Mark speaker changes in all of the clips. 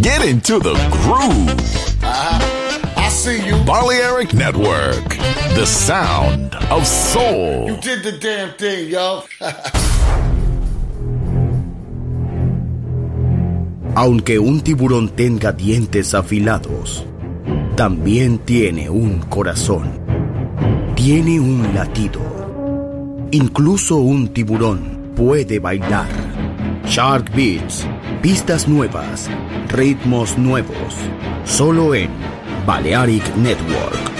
Speaker 1: Get into the groove.
Speaker 2: I see you.
Speaker 1: Balearic Network, the sound of soul.
Speaker 2: You did the damn thing, yo.
Speaker 3: Aunque un tiburón tenga dientes afilados, también tiene un corazón. Tiene un latido. Incluso un tiburón puede bailar. Shark Beats, pistas nuevas, ritmos nuevos. Solo en Balearic Network.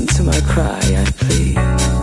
Speaker 4: Listen to my cry, I plead.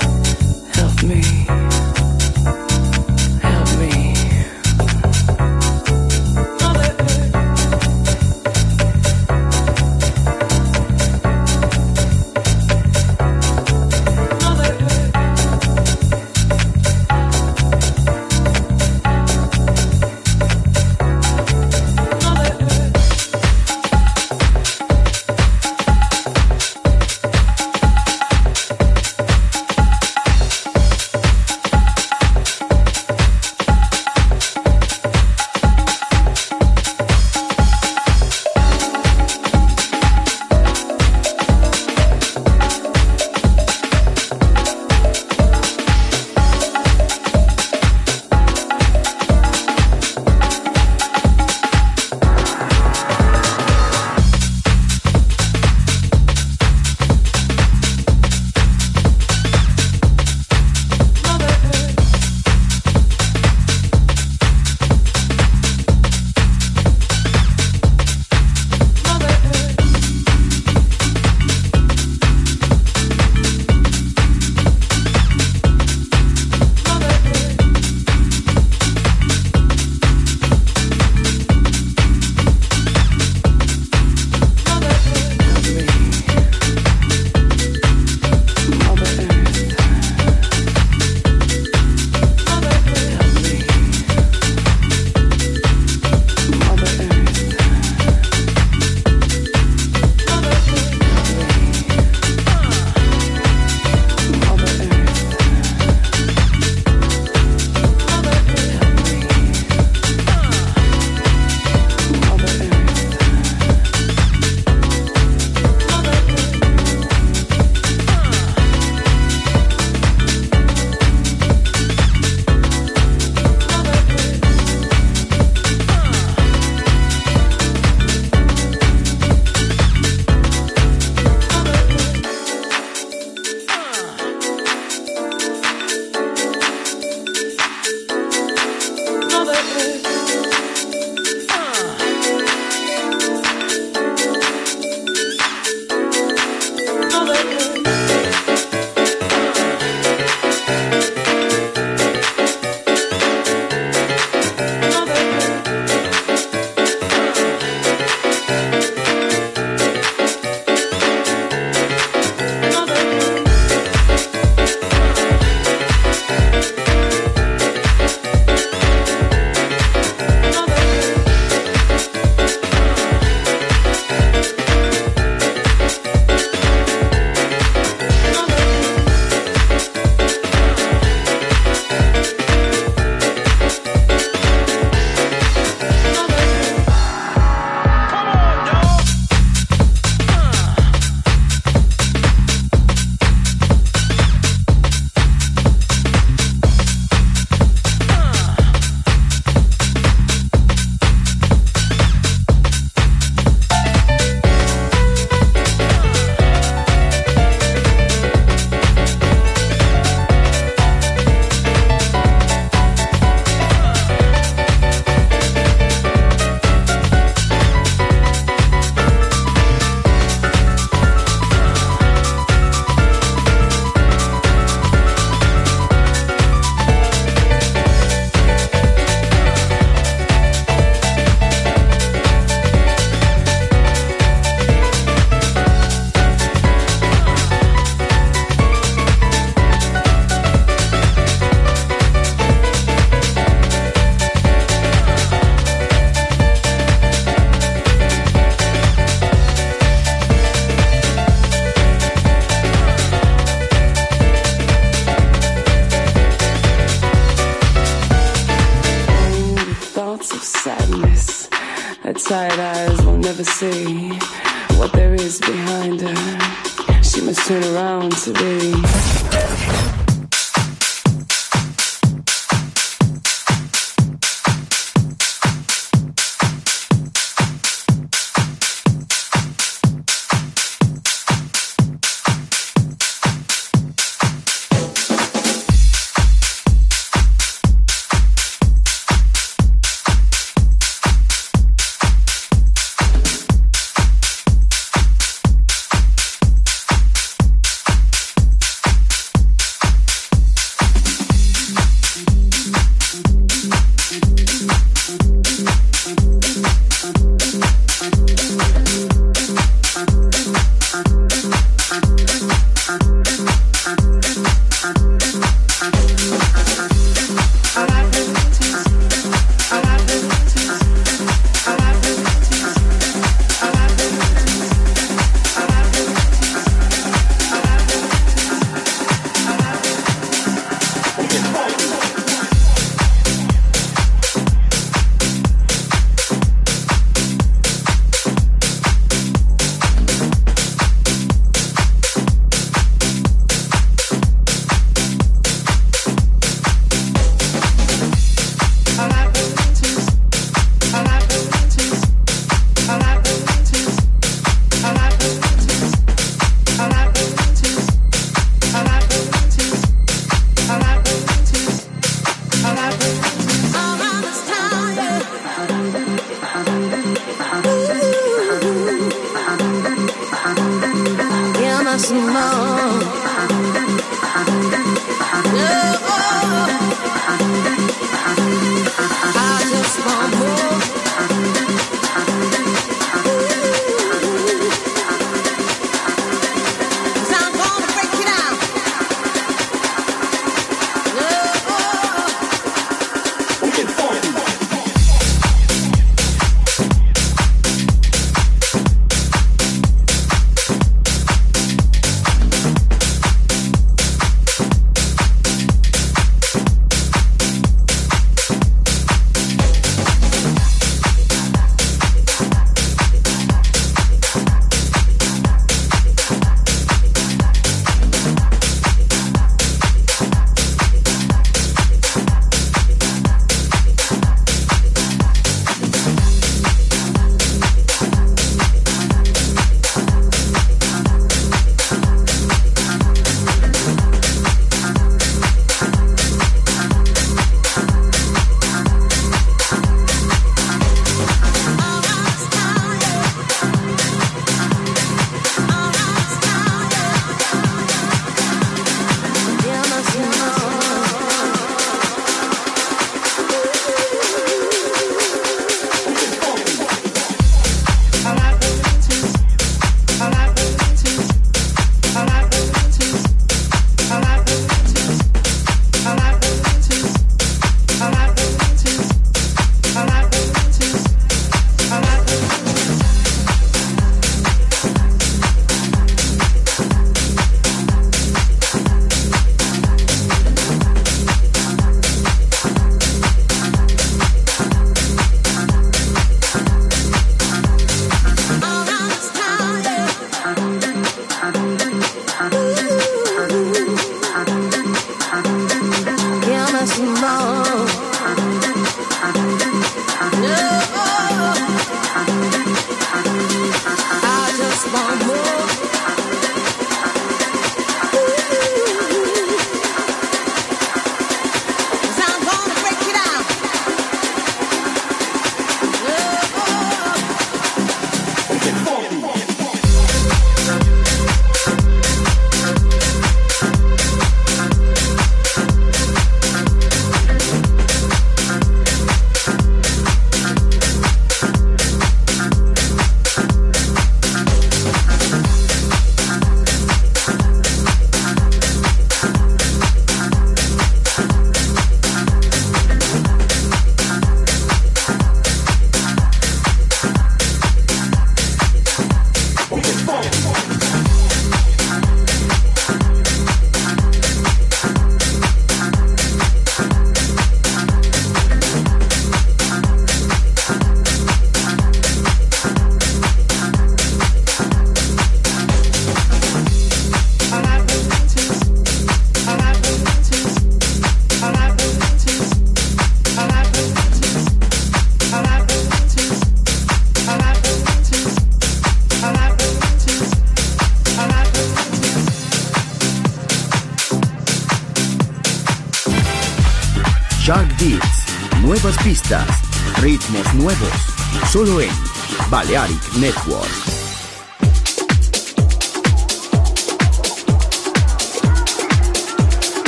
Speaker 4: Network.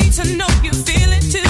Speaker 4: need to know you feel it too.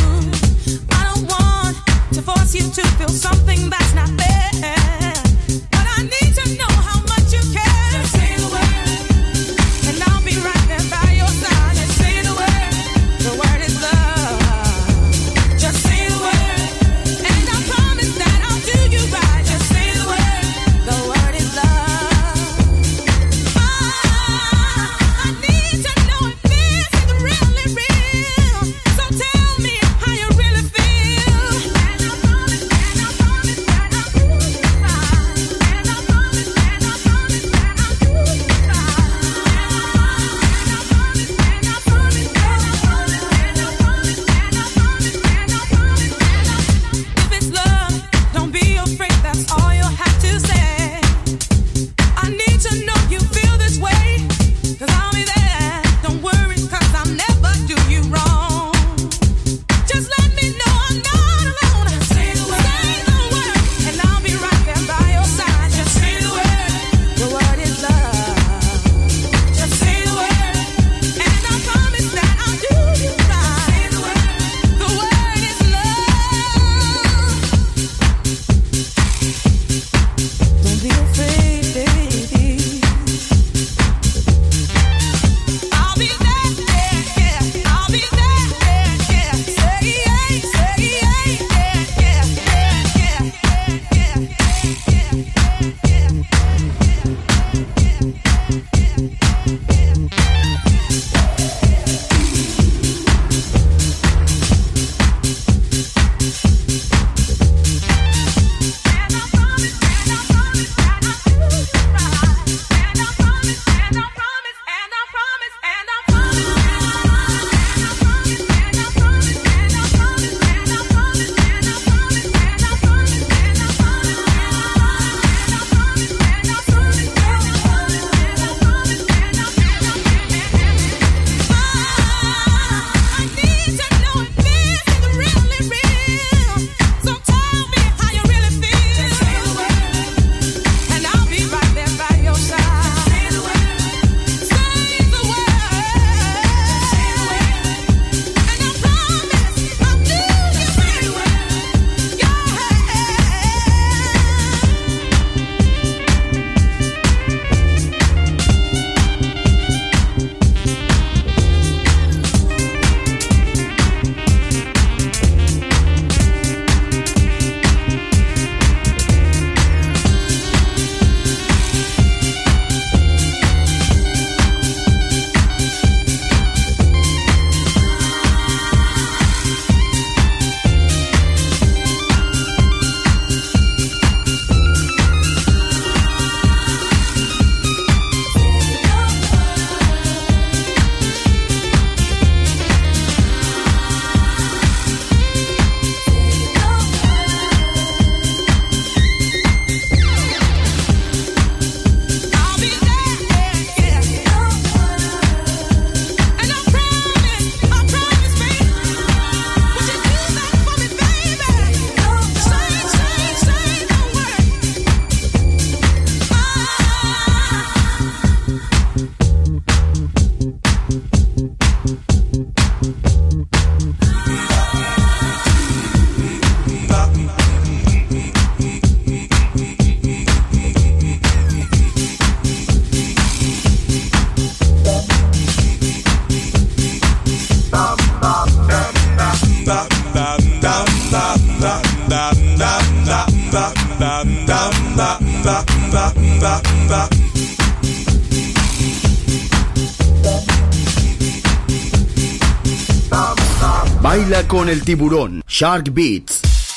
Speaker 4: Tiburón. Shark Beats.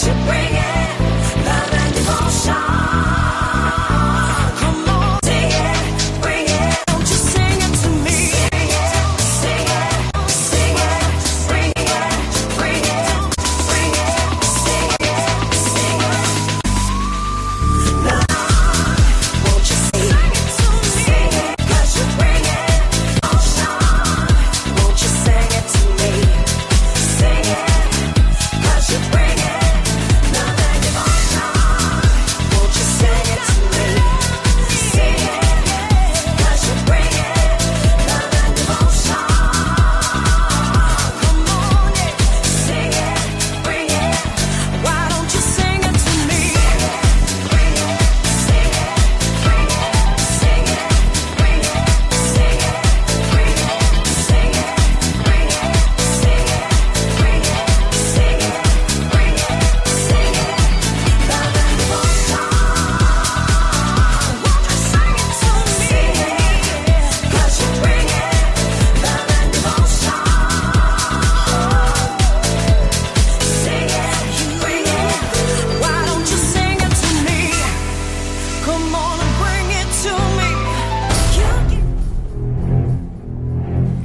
Speaker 4: should bring it.